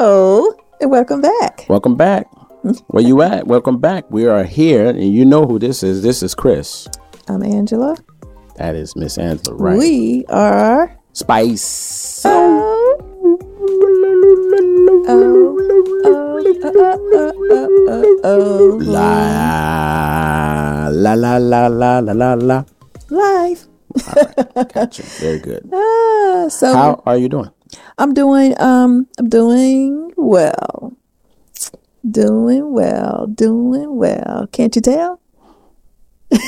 Hello and welcome back. Welcome back. Where you at? Welcome back. We are here, and you know who this is. This is Chris. I'm Angela. That is Miss Angela, right? We are Spice. oh, La la la la la la la la. live. Gotcha. Very good. Ah, so How are you doing? I'm doing um I'm doing well. Doing well, doing well. Can't you tell?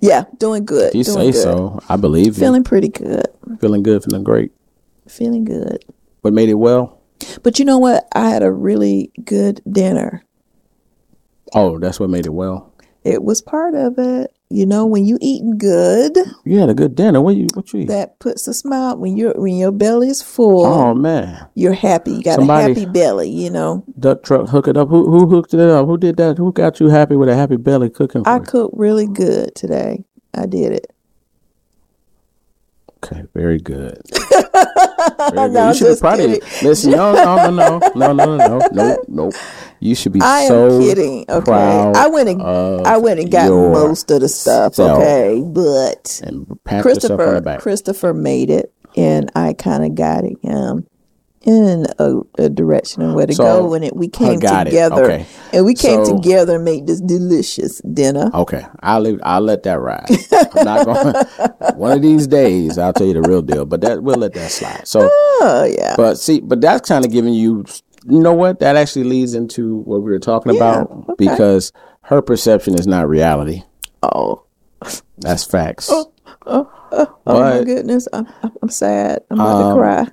yeah, doing good. If you doing say good. so. I believe you. Feeling pretty good. feeling good, feeling great. Feeling good. What made it well? But you know what? I had a really good dinner. Oh, that's what made it well. It was part of it. You know, when you eating good, You had a good dinner. What you what you eat? that puts a smile. When your when your belly is full, Oh man, you're happy. You got Somebody- a happy belly. You know, duck truck, hook it up. Who who hooked it up? Who did that? Who got you happy with a happy belly cooking? For I you? cooked really good today. I did it. Okay, very good. No, Very good. I'm you should be just proud of you. kidding. Listen, no, no, no, no, no, no, no, no, no. You should be I so am kidding. Okay, I went and I went and got most of the stuff. self. Okay, but and pat yourself on the Christopher. Christopher made it, and I kind of guided him in a, a direction of where to So, go, and it we came together, Okay. and we came So- together and made this delicious dinner. Okay, I'll leave, I'll let that ride. I'm not going. one of these days, I'll tell you the real deal. But that we'll let that slide. So, Oh yeah, but see, but that's kind of giving you. You know what? That actually leads into what we were talking about okay. because her perception is not reality. oh That's facts. oh my But- goodness, I'm I'm I'm sad. I'm about Um, to cry.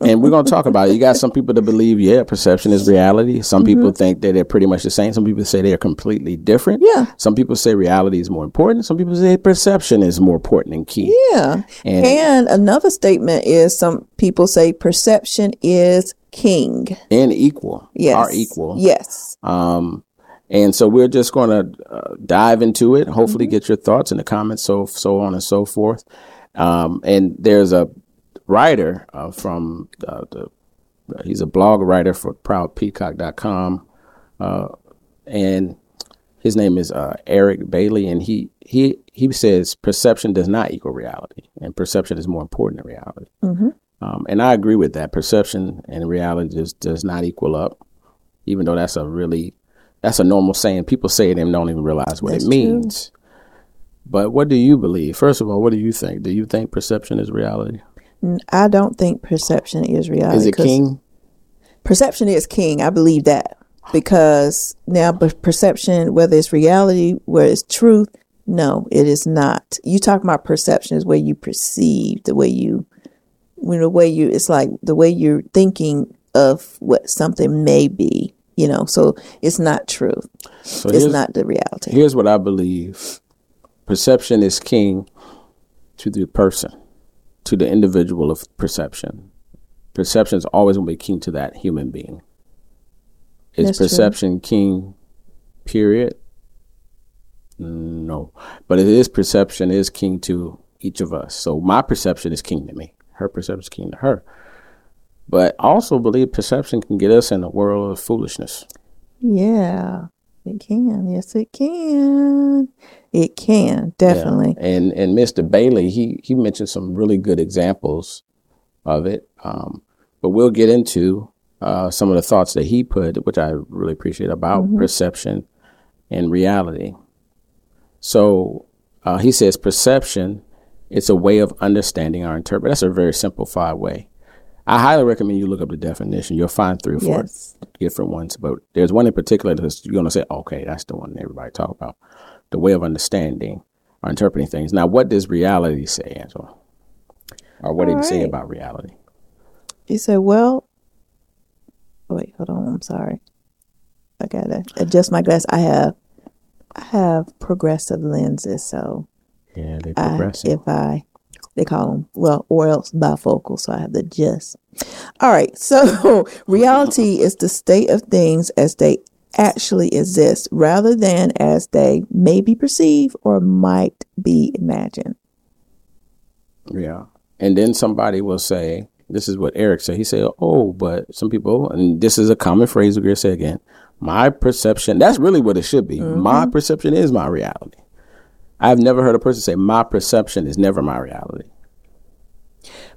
And we're gonna talk about it. You got some people that believe, yeah, perception is reality. Some people think that they're pretty much the same. Some people say they're completely different. Yeah. Some people say reality is more important. Some people say perception is more important and key. Yeah. And- And, another statement is some people say perception is king. And equal. Yes. Are equal. Yes. Um, and so we're just going to uh, dive into it. Hopefully, get your thoughts in the comments, so so on and so forth. Um, and there's a writer uh, from uh, the he's a blog writer for ProudPeacock.com, uh, and his name is uh, Eric Bailey, and he he he says perception does not equal reality, and perception is more important than reality. Um, and I agree with that. Perception and reality just does not equal up even though that's a really that's a normal saying. People say it and don't even realize what That's it means. But what do you believe? First of all, what do you think? Do you think perception is reality? I don't think perception is reality. Is it king? Perception is king. I believe that because now, but perception, whether it's reality, whether it's truth, no, it is not. You talk about perception is where you perceive, the way you, when the way you, it's like the way you're thinking of what something may be. You know, so it's not truth. So It's not the reality. here's what I believe. Perception is king to the person, to the individual of perception. Perception is always going to be king to that human being. Is That's true. perception king, period? No. But it is perception is king to each of us. So my perception is king to me. Her perception is king to her. But I also believe perception can get us in a world of foolishness. Yeah, it can. Yes, it can. It can definitely. Yeah. And and Mr. Bailey, he he mentioned some really good examples of it. Um, but we'll get into uh, some of the thoughts that he put, which I really appreciate about perception and reality. So uh, he says perception it's a way of understanding our interpret. That's a very simplified way. I highly recommend you look up the definition. You'll find three or four Yes. different ones, but there's one in particular that you're going to say, okay, that's the one everybody talk about. The way of understanding or interpreting things. Now, what does reality say, Angela? Or what did All he say about reality? He said, "Well, wait, hold on. I'm sorry. I gotta adjust my glass. I have, I have progressive lenses, so Yeah, they I, progressive. if I, they call them well, or else bifocal, so I have to adjust. All right. So reality is the state of things as they actually exist, rather than as they may be perceived or might be imagined. yeah. And then somebody will say, this is what Eric said. He said, oh, but some people, and this is a common phrase we're going to say again, my perception, that's really what it should be. Mm-hmm. My perception is my reality. I've never heard a person say, my perception is never my reality.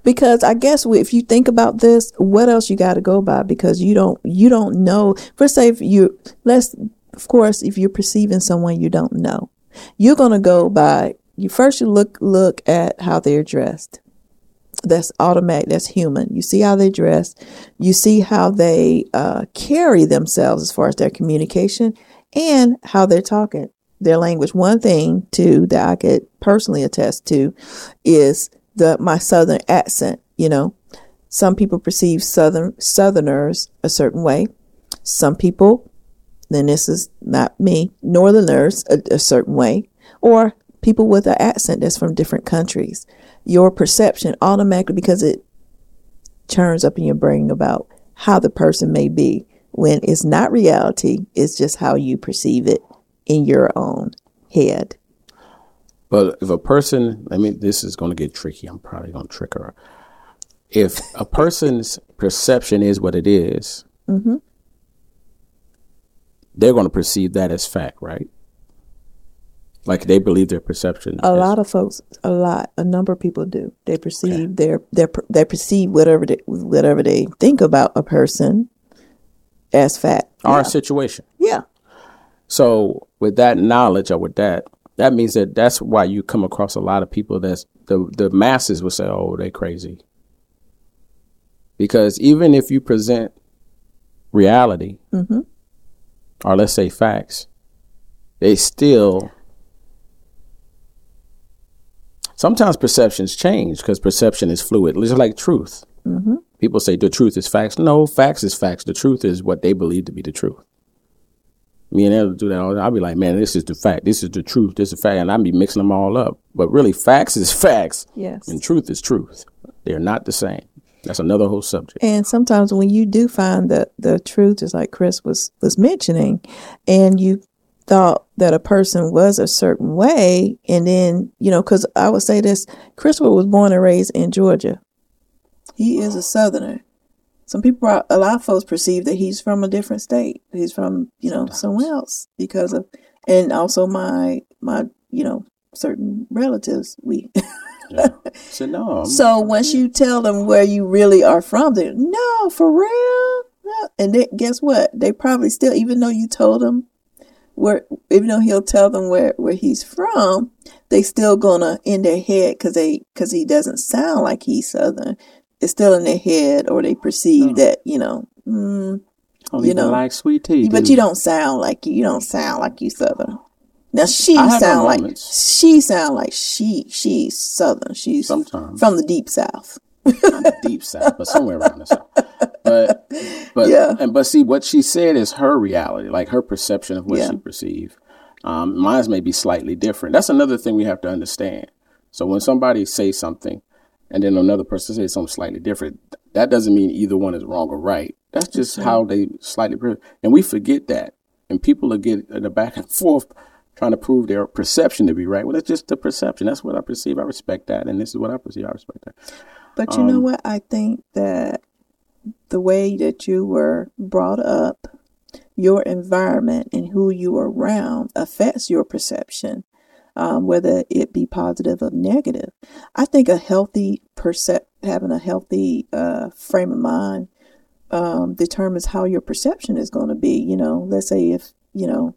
Because I guess if you think about this, what else you got to go by? Because you don't, you don't know. For say, if you, let's, of course, if you're perceiving someone you don't know, you're going to go by, you first you look, look at how they're dressed that's automatic that's human you see how they dress you see how they uh, carry themselves as far as their communication and how they're talking their language. One thing too that i could personally attest to is the my southern accent you know. Some people perceive southern southerners a certain way. Some people then this is not me northerners a, a certain way. Or people with an accent that's from different countries. Your perception automatically because it churns up in your brain about how the person may be when it's not reality, it's just how you perceive it in your own head. But if a person, I mean, this is going to get tricky. I'm probably going to trick her. If a person's perception is what it is, mm-hmm. they're going to perceive that as fact, right? Like they believe their perception. A is. lot of folks, a lot, a number of people do. They perceive okay. their their they perceive whatever they whatever they think about a person as fact. Our yeah. situation. So with that knowledge or with that, that means that that's why you come across a lot of people that's the the masses will say, "Oh, they crazy." Because even if you present reality, mm-hmm. or let's say facts, they still sometimes perceptions change because perception is fluid. It's like truth. Mm-hmm. People say the truth is facts. No, facts is facts. The truth is what they believe to be the truth. Me and they'll do that all I'll be like, man, this is the fact. This is the truth. This is the fact. And I'll be mixing them all up. But really, facts is facts. Yes. And truth is truth. They're not the same. That's another whole subject. And sometimes when you do find that the truth, is like Chris was was mentioning, and you thought that a person was a certain way. And then, you know, because I would say this Christopher was born and raised in Georgia. He is a Southerner. Some people, a lot of folks perceive that he's from a different state. He's from, you know, somewhere else because of, and also my, my, you know, certain relatives. We, yeah. so no. I'm so once you tell them where you really are from, they no, for real. And they, guess what? They probably still, even though you told them where even though he'll tell them where where he's from, they still gonna in their head because they because he doesn't sound like he's southern. It's still in their head, or they perceive oh. that you know. Mm, oh, you know, like sweet tea, but you don't sound like you. You don't sound like you southern. Now she sound like she sound like she she's southern. She's Sometimes. from the deep south. deep south, but somewhere around the south. But but yeah. and but see what she said is her reality, like her perception of what yeah. she perceived. Um, mine may be slightly different. That's another thing we have to understand. So when somebody says something, and then another person says something slightly different, that doesn't mean either one is wrong or right. That's just how they slightly, and we forget that, and people are getting the back and forth trying to prove their perception to be right. Well, that's just the perception. That's what I perceive. I respect that, and this is what I perceive. I respect that. But you um, know what? I think that the way that you were brought up, your environment, and who you are around affects your perception, um, whether it be positive or negative. I think a healthy percep having a healthy uh, frame of mind um, determines how your perception is going to be. You know, let's say if you know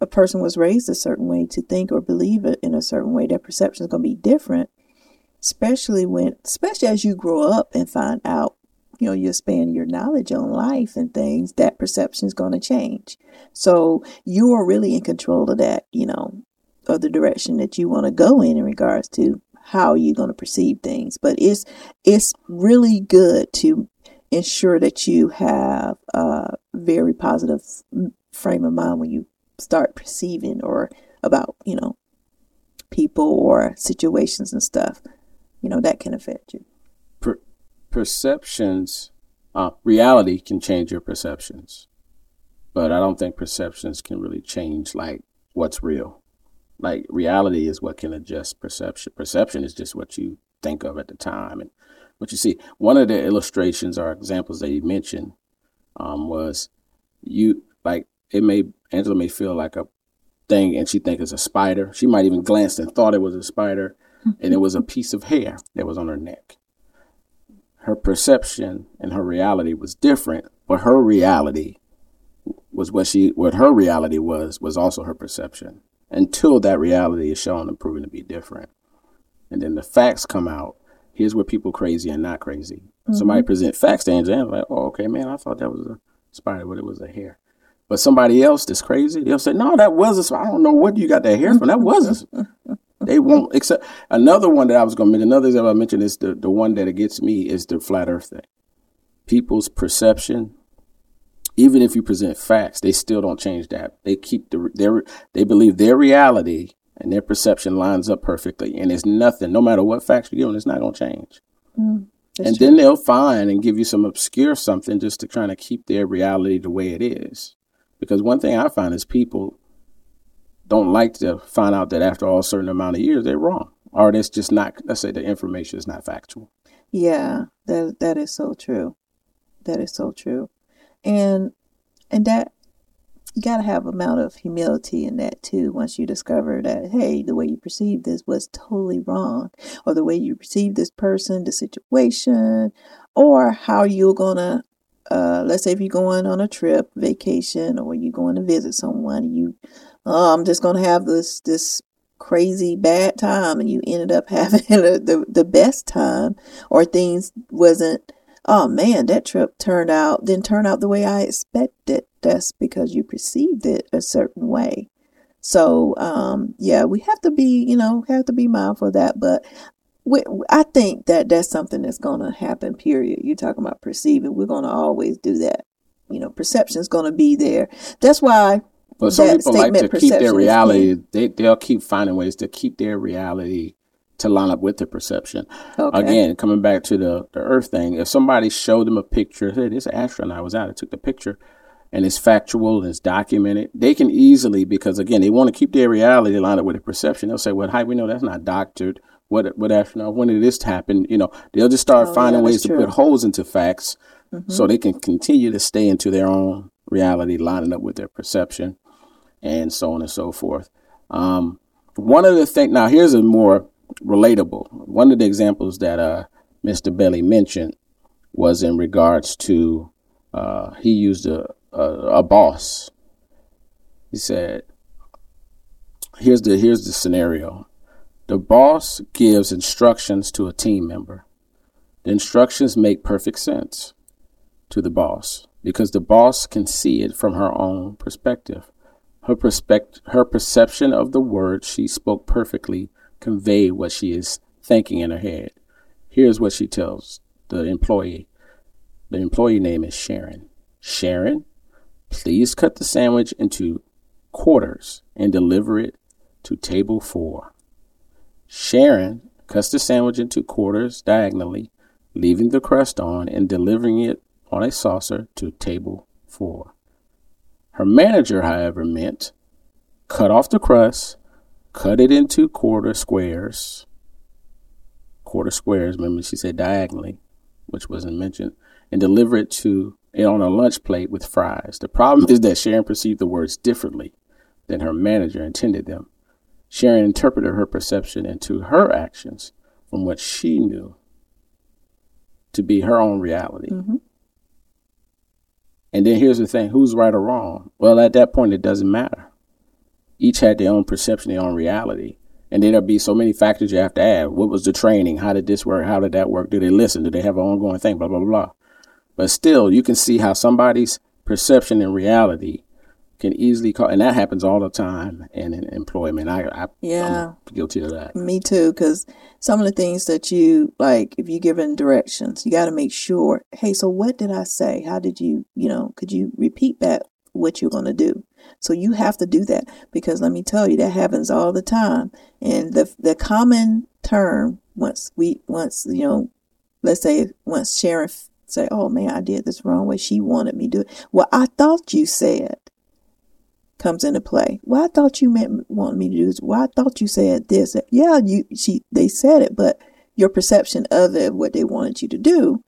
a person was raised a certain way to think or believe it in a certain way, their perception is going to be different. Especially when, especially as you grow up and find out you know, you expand your knowledge on life and things, that perception is going to change. So you are really in control of that, you know, of the direction that you want to go in in regards to how you're going to perceive things. But it's it's really good to ensure that you have a very positive frame of mind when you start perceiving or about, you know, people or situations and stuff. You know, that can affect you perceptions, uh, reality can change your perceptions, but I don't think perceptions can really change like what's real. Like reality is what can adjust perception. Perception is just what you think of at the time. And what you see, one of the illustrations or examples that you mentioned um, was you like it may Angela may feel like a thing and she think it's a spider. She might even glanced and thought it was a spider, and it was a piece of hair that was on her neck. Her perception and her reality was different, but her reality was what she what her reality was was also her perception until that reality is shown and proven to be different. And then the facts come out. Here's where people crazy and not crazy. Mm-hmm. Somebody present facts to Angela, like, oh, okay, man, I thought that was a spider, but it was a hair. But somebody else that's crazy, they'll say, no, that was a spider. I don't know what you got that hair from. That was a They won't accept. Another one that I was going to mention, another that I mentioned is the, the one that it gets me is the flat earth thing. People's perception even if you present facts, they still don't change that. They keep the their they believe their reality and their perception lines up perfectly, and it's nothing. No matter what facts you give them, it's not going to change. Mm, and true. then they'll find and give you some obscure something just to try to keep their reality the way it is. Because one thing I find is people don't like to find out that after all a certain amount of years they're wrong, or that's just not. Let's say the information is not factual. Yeah, that that is so true. That is so true and and that you got to have amount of humility in that too once you discover that hey the way you perceive this was totally wrong or the way you perceive this person the situation or how you're gonna uh, let's say if you're going on a trip vacation or you're going to visit someone you oh, i'm just gonna have this this crazy bad time and you ended up having the, the best time or things wasn't oh man, that trip turned out, didn't turn out the way I expected. That's because you perceived it a certain way. So, um, yeah, we have to be, you know, have to be mindful of that. But we, I think that that's something that's going to happen, period. You're talking about perceiving. We're going to always do that. You know, perception is going to be there. That's why. But some people like to keep their reality. They, they'll keep finding ways to keep their reality to line up with the perception. Okay. Again, coming back to the, the Earth thing, if somebody showed them a picture, hey, this astronaut was out, I took the picture, and it's factual and it's documented, they can easily, because again, they want to keep their reality lined up with the perception. They'll say, well, hi, we know that's not doctored? What, what astronaut, when did this happen? You know, they'll just start oh, finding yeah, ways to put holes into facts mm-hmm. so they can continue to stay into their own reality, lining up with their perception, and so on and so forth. Um, one of the things, now here's a more relatable. One of the examples that uh, Mr. Bailey mentioned was in regards to uh, he used a, a, a boss. He said, "Here's the here's the scenario. The boss gives instructions to a team member. The instructions make perfect sense to the boss because the boss can see it from her own perspective. Her perspective, her perception of the words she spoke perfectly convey what she is thinking in her head. Here's what she tells the employee. The employee name is Sharon. Sharon, please cut the sandwich into quarters and deliver it to table four. Sharon cuts the sandwich into quarters diagonally, leaving the crust on and delivering it on a saucer to table four. Her manager, however, meant cut off the crust cut it into quarter squares. Quarter squares, remember she said diagonally, which wasn't mentioned, and deliver it to it on a lunch plate with fries. The problem is that Sharon perceived the words differently than her manager intended them. Sharon interpreted her perception into her actions from what she knew to be her own reality. Mm-hmm. And then here's the thing who's right or wrong? Well, at that point, it doesn't matter each had their own perception, their own reality. And then there'll be so many factors you have to add. What was the training? How did this work? How did that work? Do they listen? Do they have an ongoing thing? Blah, blah, blah, blah. But still, you can see how somebody's perception and reality can easily call, and that happens all the time in, in employment. I, I yeah, I'm guilty of that. Me too, because some of the things that you like, if you're given directions, you got to make sure. Hey, so what did I say? How did you, you know, could you repeat that? What you're going to do? So you have to do that because let me tell you that happens all the time. And the the common term once we once you know, let's say once Sharon say, "Oh man, I did this wrong way. She wanted me to do it." Well, I thought you said comes into play. Well, I thought you meant want me to do this. Well, I thought you said this. Yeah, you she they said it, but your perception of it, what they wanted you to do,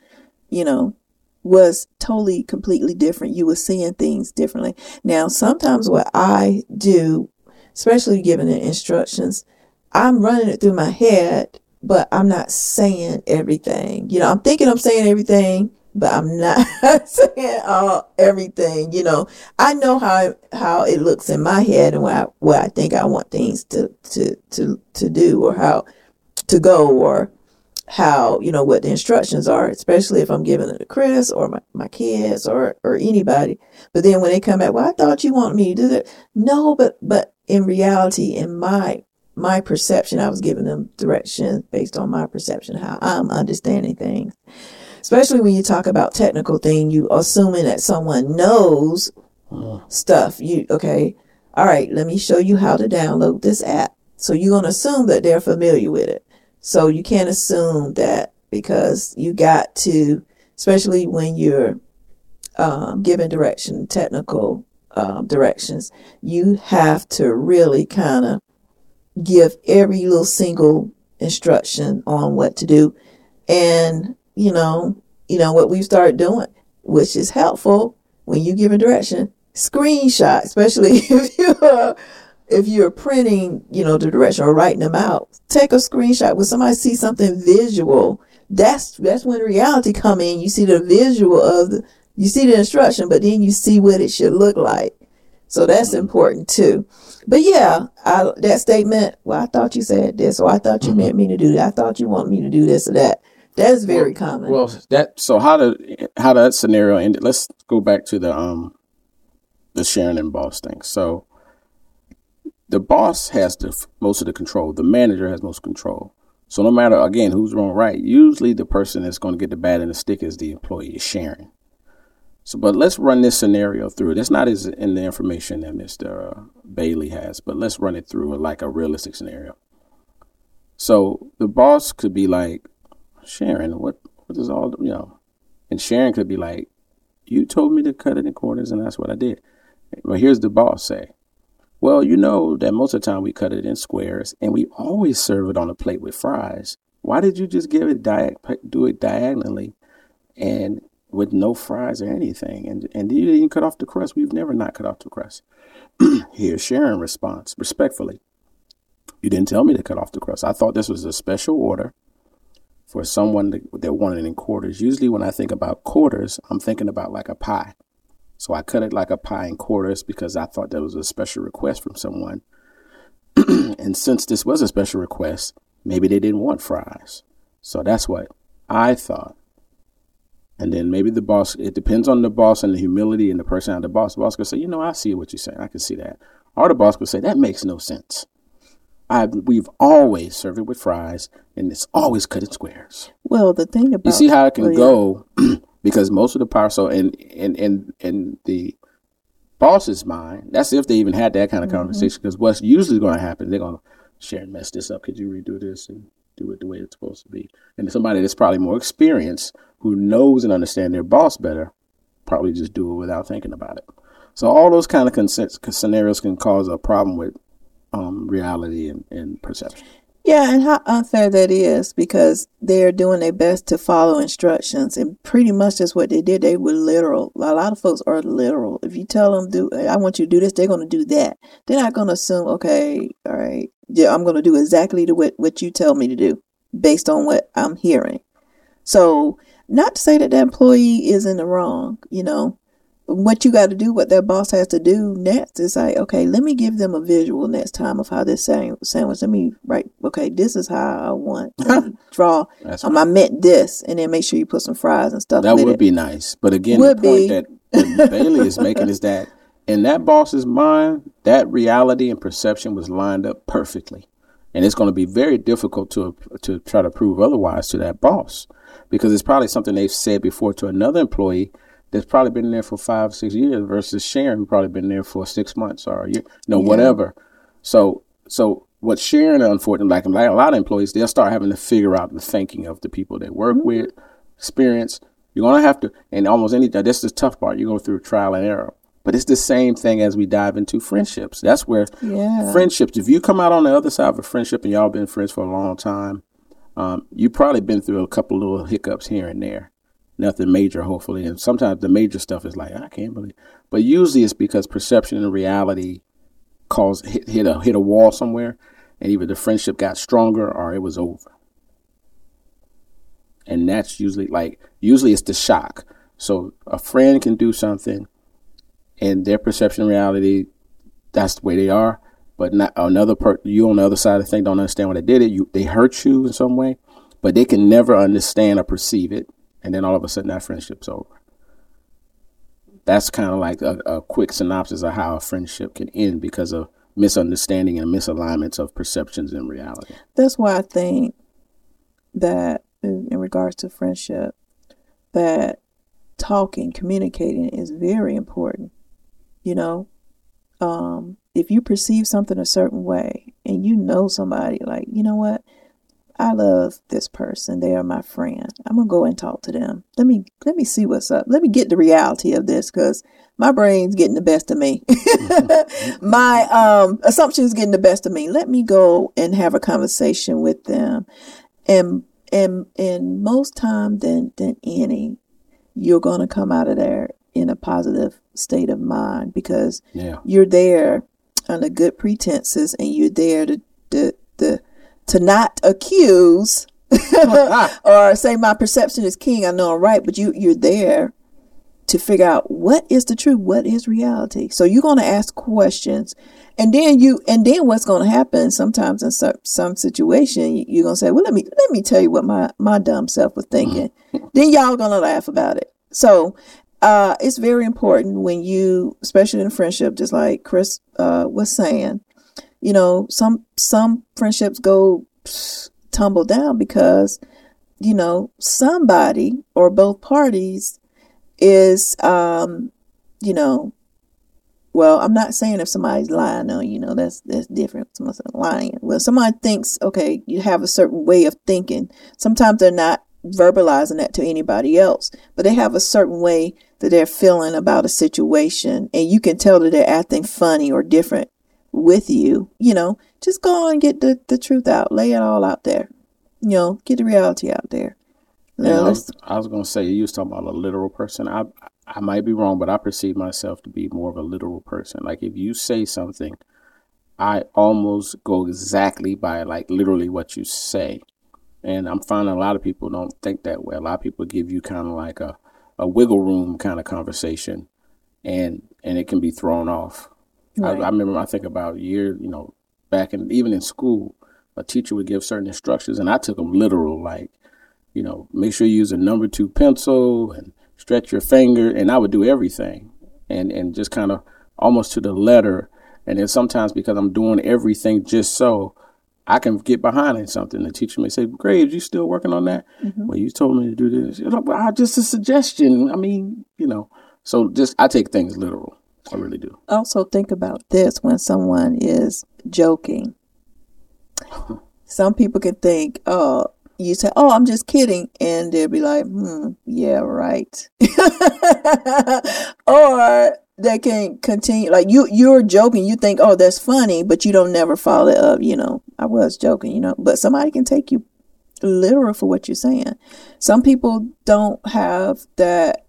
you know, was totally completely different. You were seeing things differently. Now, sometimes what I do, especially given the instructions, I'm running it through my head, but I'm not saying everything. You know, I'm thinking I'm saying everything, but I'm not saying all everything. You know, I know how how it looks in my head and where I, I think I want things to to to to do or how to go or how you know what the instructions are especially if i'm giving it to chris or my, my kids or or anybody. But then when they come back well i thought you wanted me to do that. No but but in reality in my my perception i was giving them direction based on my perception how i'm understanding things. Especially when you talk about technical thing you assuming that someone knows uh-huh. stuff you okay all right let me show you how to download this app. So you're going to assume that they're familiar with it so you can't assume that because you got to, especially when you're um, giving direction, technical um, directions, you have to really kind of give every little single instruction on what to do. And, you know, you know what we've started doing, which is helpful when you give a direction, screenshot, especially if you're if you're printing, you know, the direction or writing them out, take a screenshot when somebody sees something visual. That's that's when reality come in. You see the visual of the, you see the instruction, but then you see what it should look like. So that's important too. But yeah, I, that statement. Well, I thought you said this, or I thought you mm-hmm. meant me to do that. I thought you want me to do this or that. That's very well, common. Well, that so how did how did that scenario end? Let's go back to the um the Sharon and boss thing. So the boss has the most of the control. The manager has most control. So no matter again who's wrong, right? Usually the person that's going to get the bad and the stick is the employee, Sharon. So, but let's run this scenario through. That's not as in the information that Mr. Uh, Bailey has, but let's run it through like a realistic scenario. So the boss could be like, Sharon, what what is all you know? And Sharon could be like, you told me to cut it in quarters, and that's what I did. But here's the boss say, well, you know that most of the time we cut it in squares and we always serve it on a plate with fries. Why did you just give it di- do it diagonally and with no fries or anything? And and you didn't cut off the crust. We've never not cut off the crust. Here's Sharon response respectfully. You didn't tell me to cut off the crust. I thought this was a special order for someone that wanted it in quarters. Usually, when I think about quarters, I'm thinking about like a pie. So I cut it like a pie in quarters because I thought that was a special request from someone. and since this was a special request, maybe they didn't want fries. So that's what I thought. And then maybe the boss, it depends on the boss and the humility and the person of the boss. The boss could say, you know, I see what you're saying. I can see that. Or the boss could say, that makes no sense. I, we've always served it with fries and it's always cut in squares. Well, the thing about you see how it can well, yeah. go because most of the power so in in in in the boss's mind that's if they even had that kind of mm-hmm. conversation because what's usually going to happen they're going to Sharon mess this up. Could you redo this and do it the way it's supposed to be? And somebody that's probably more experienced who knows and understand their boss better probably just do it without thinking about it. So all those kind of scenarios can cause a problem with um, reality and, and perception yeah, and how unfair that is because they're doing their best to follow instructions, and pretty much that's what they did. They were literal. A lot of folks are literal. If you tell them, "Do I want you to do this?" They're going to do that. They're not going to assume, "Okay, all right, yeah, I'm going to do exactly what what you tell me to do based on what I'm hearing." So, not to say that the employee is in the wrong, you know, what you got to do, what that boss has to do next is like, okay, let me give them a visual next time of how this sandwich. Let me write, okay, this is how I want to draw. um, I meant this, and then make sure you put some fries and stuff. That would it. be nice. But again, would the point be. that, that Bailey is making is that in that boss's mind, that reality and perception was lined up perfectly, and it's going to be very difficult to to try to prove otherwise to that boss because it's probably something they've said before to another employee that's probably been there for five, six years versus Sharon who probably been there for six months or a year, no, yeah. whatever. So, so what Sharon, unfortunately, like, like a lot of employees, they'll start having to figure out the thinking of the people they work mm-hmm. with, experience. You're gonna have to, and almost any. This is the tough part. You go through trial and error, but it's the same thing as we dive into friendships. That's where yeah. friendships. If you come out on the other side of a friendship and y'all been friends for a long time, Um, you've probably been through a couple little hiccups here and there, nothing major, hopefully. And sometimes the major stuff is like, I can't believe. But usually it's because perception and reality cause hit, hit a hit a wall somewhere, and either the friendship got stronger or it was over. And that's usually like usually it's the shock. So a friend can do something, and their perception reality, that's the way they are. But not another part. You on the other side of the thing don't understand why they did it. You they hurt you in some way, but they can never understand or perceive it. And then all of a sudden that friendship's over. That's kind of like a, a quick synopsis of how a friendship can end because of misunderstanding and misalignments of perceptions and reality. That's why I think that in, regards to friendship, that talking, communicating is very important. You know, um, if you perceive something a certain way and you know somebody, like, you know what, I love this person. They are my friend. I'm gonna go and talk to them. Let me let me see what's up. Let me get the reality of this because my brain's getting the best of me. my um, assumptions getting the best of me. Let me go and have a conversation with them, and and and most time than than any, you're gonna come out of there in a positive state of mind because Yeah. you're there under good pretenses and you're there to to to, to not accuse or say my perception is king. I know I'm right, but you you're there to figure out what is the truth, what is reality. So you're going to ask questions, and then you and then what's going to happen? Sometimes in some some situation, you- you're going to say, "Well, let me let me tell you what my my dumb self was thinking." then y'all going to laugh about it. So. Uh, it's very important when you, especially in a friendship, just like Chris uh, was saying, you know, some some friendships go tumble down because, you know, somebody or both parties is, um, you know, well, I'm not saying if somebody's lying on you, know, that's that's different. Someone's lying. Well, somebody thinks, okay, you have a certain way of thinking. Sometimes they're not verbalizing that to anybody else, but they have a certain way that they're feeling about a situation, and you can tell that they're acting funny or different with you. You know, just go on and get the, the truth out, lay it all out there. You know, get the reality out there. And Now, I was, I was going to say, you was talking about a literal person. I I might be wrong, but I perceive myself to be more of a literal person. Like if you say something, I almost go exactly by like literally what you say. And I'm finding a lot of people don't think that way. A lot of people give you kind of like a, a wiggle room kind of conversation, and and it can be thrown off. I, Right. I remember I think about years, you know, back in even in school, a teacher would give certain instructions, and I took them literal. Like, you know, make sure you use a number two pencil and stretch your finger, and I would do everything, and and just kind of almost to the letter. And then sometimes because I'm doing everything just so, I can get behind in something. The teacher may say, "Graves, you still working on that?" Mm-hmm. Well, you told me to do this. You know, "Well, just a suggestion. I mean, you know. So just I take things literal. I really do. also think about this when someone is joking. Some people can think, oh, you say, oh, I'm just kidding. And they'll be like, hmm, yeah, right. or they can continue, like you, you're joking. You think, oh, that's funny, but you don't never follow it up. You know, I was joking, you know, but somebody can take you literal for what you're saying. Some people don't have that,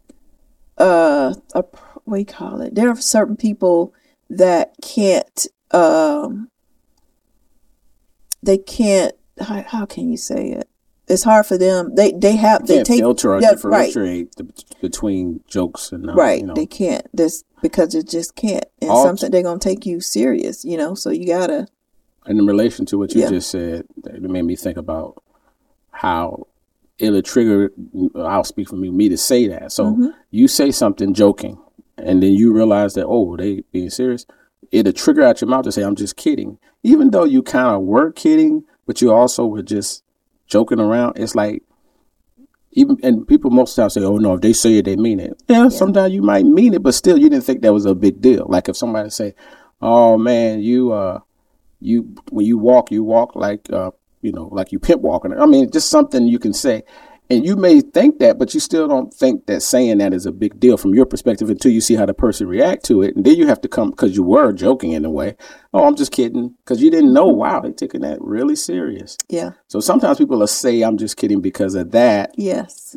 uh, a, what do you call it? There are certain people that can't, um, they can't, how, how can you say it? It's hard for them. They, they have, they Can't take, filter or yeah, right, differentiate the, between jokes and uh, right. You know, They can't. This because it just can't. And All- something they're gonna take you serious, you know. So you gotta, And in relation to what you Yeah. just said, it made me think about how it'll trigger. I'll speak for me, me to say that. So Mm-hmm. you say something joking, and then you realize that oh, they being serious. It'll trigger out your mouth to say I'm just kidding, even though you kind of were kidding, but you also were just joking around. It's like even and people most times say, "Oh no, if they say it, they mean it." Yeah, sometimes you might mean it, but still, you didn't think that was a big deal. Like if somebody say, "Oh man, you uh." you when you walk, you walk like uh, you know, like you pimp walking. I mean, just something you can say, And you may think that, but you still don't think that saying that is a big deal from your perspective until you see how the person react to it. And then you have to come because you were joking in a way. Oh, I'm just kidding. Because you didn't know, wow, they're taking that really serious. Yeah. So sometimes people will say, I'm just kidding because of that Yes.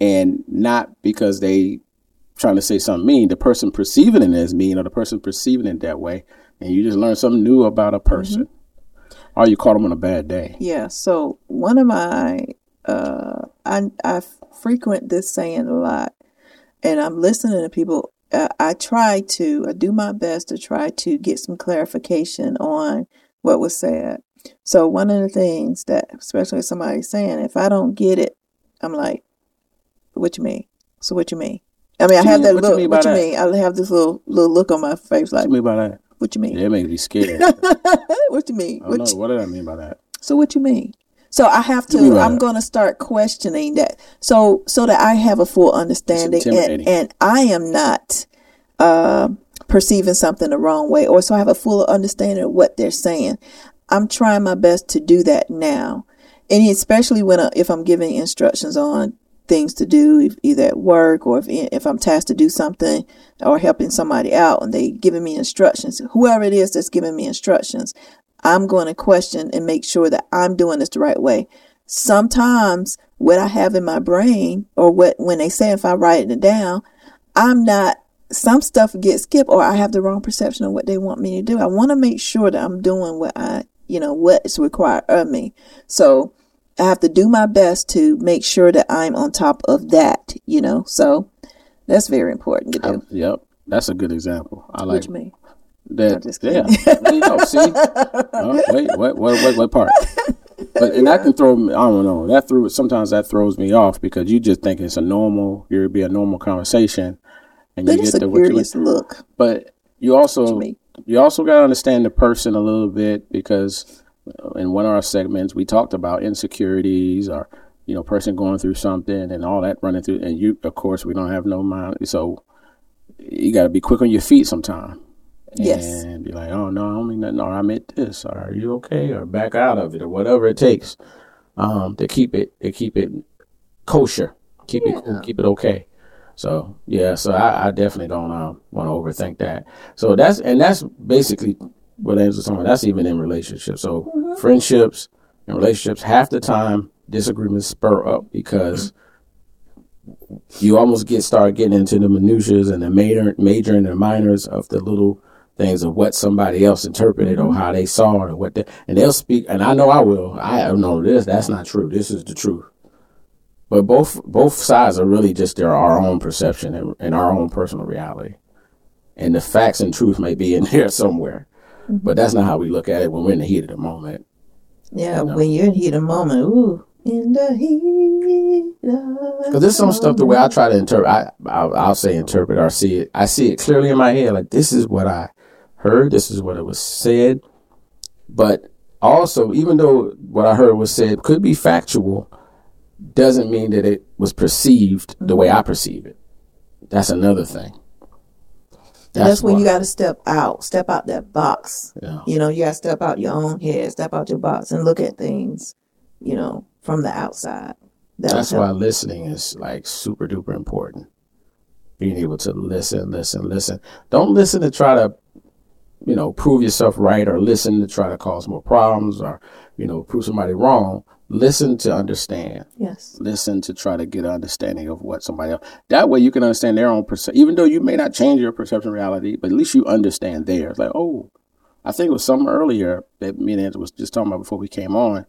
and not because they trying to say something mean. The person perceiving it as mean or the person perceiving it that way. And you just learn something new about a person. Or you caught them on a bad day. Yeah. So one of my, uh, I I frequent this saying a lot, and I'm listening to people. Uh, I try to, I do my best to try to get some clarification on what was said. So one of the things that, especially somebody's saying, if I don't get it, I'm like, "What you mean? So what you mean?" I mean, I What you have mean- that what you look. mean What you that? mean? I have this little little look on my face, like, What you mean by that? "What you mean? Yeah, it makes me scared. what you mean? I What don't you- know. What did I mean by that? So what you mean? So I have What do you mean to. I'm going to start questioning that. So so that I have a full understanding, and and I am not uh, perceiving something the wrong way, or so I have a full understanding of what they're saying. I'm trying my best to do that now, and especially when I, if I'm giving instructions on things to do, if, either at work or if if I'm tasked to do something or helping somebody out, and they giving me instructions. Whoever it is that's giving me instructions, I'm going to question and make sure that I'm doing this the right way. Sometimes what I have in my brain or what when they say if I write it down, I'm not some stuff gets skipped or I have the wrong perception of what they want me to do. I want to make sure that I'm doing what I, you know, what is required of me. So I have to do my best to make sure that I'm on top of that, you know. So that's very important to do. I- yep, that's a good example. I like you mean? that. Yeah, there you go. See, oh, wait, what, what, what, what part? But and that can throw me. I don't know. That threw sometimes that throws me off because you just think it's a normal. Here be a normal conversation, and you But it's get a to what you. curious look But you also you also got to understand the person a little bit because in one of our segments we talked about insecurities or you know person going through something and all that running through and you of course we don't have no mind. So you got to be quick on your feet sometime. Yes. and be like oh no i don't mean that no i meant this. Or are you okay? Or back out of it or whatever it takes um to keep it to keep it kosher keep it cool keep it okay. So yeah, so I, I definitely don't uh, want to overthink that. So that's and that's basically what Angela was talking about. That's even in relationships. So mm-hmm. friendships and relationships, half the time disagreements spur up because you almost get start getting into the minutiae and the major major and the minors of the little things of what somebody else interpreted or mm-hmm. how they saw it or what they, and they'll speak and I know I will. I know this, that's not true. This is the truth. But both both sides are really just their our own perception and, and our own personal reality. And the facts and truth may be in there somewhere. But that's not how we look at it when we're in the heat of the moment. Yeah, when you're in the heat of the moment, ooh, in the heat of Because there's some stuff the way I try to interpret, I, I'll, I'll say interpret or see it. I see it clearly in my head. Like, this is what I heard. This is what it was said. But also, even though what I heard was said could be factual, doesn't mean that it was perceived the way I perceive it. That's another thing. That's, when why- you got to step out, step out that box. Yeah. You know, you got to step out your own head, step out your box, and look at things, you know, from the outside. That'll That's why listening is like super duper important. Being able to listen, listen, listen. Don't listen to try to, you know, prove yourself right or listen to try to cause more problems or, you know, prove somebody wrong. Listen to understand. Yes. Listen to try to get an understanding of what somebody else. That way you can understand their own perception. Even though you may not change your perception reality, but at least you understand theirs. Like, oh, I think it was something earlier that me and Angela was just talking about before we came on.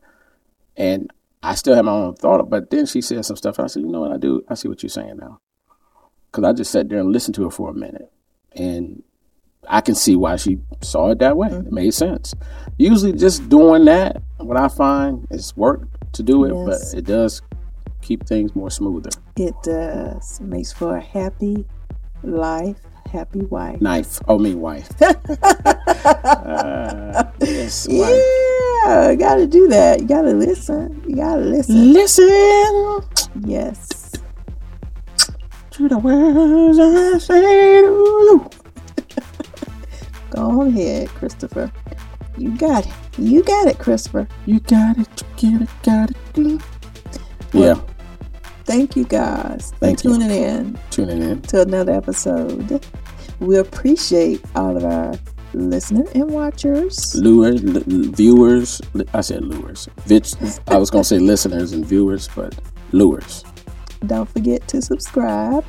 And I still had my own thought, but then she said some stuff. And I said, you know what I do? I see what you're saying now. Because I just sat there and listened to her for a minute. And I can see why she saw it that way. It made sense. Usually just doing that, what I find is work to do it, Yes. but it does keep things more smoother. It does. Makes for a happy life, happy wife. Knife. Oh, me, wife. Uh, yes, wife. Yeah, you got to do that. You got to listen. You got to listen. Listen Yes. to the words I say to you. Go ahead, Christopher. You got it. You got it, Christopher. You got it, you get it, got it. Yeah. Thank you guys Thank for you. tuning in Tuning in. to another episode. We appreciate all of our listener and watchers. Lure, l- viewers. I said lures. I was going to say listeners and viewers, but lures. Don't forget to subscribe,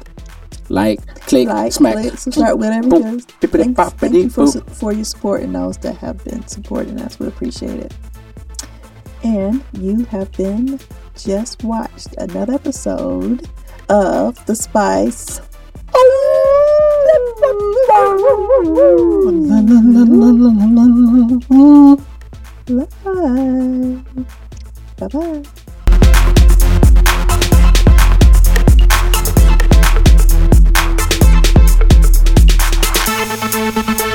Like, click, like, smack. click, subscribe, whatever is. Thank, thank you for, for your support and those that have been supporting us. We appreciate it. And you have been just watched another episode of The Spice. Live. Bye bye.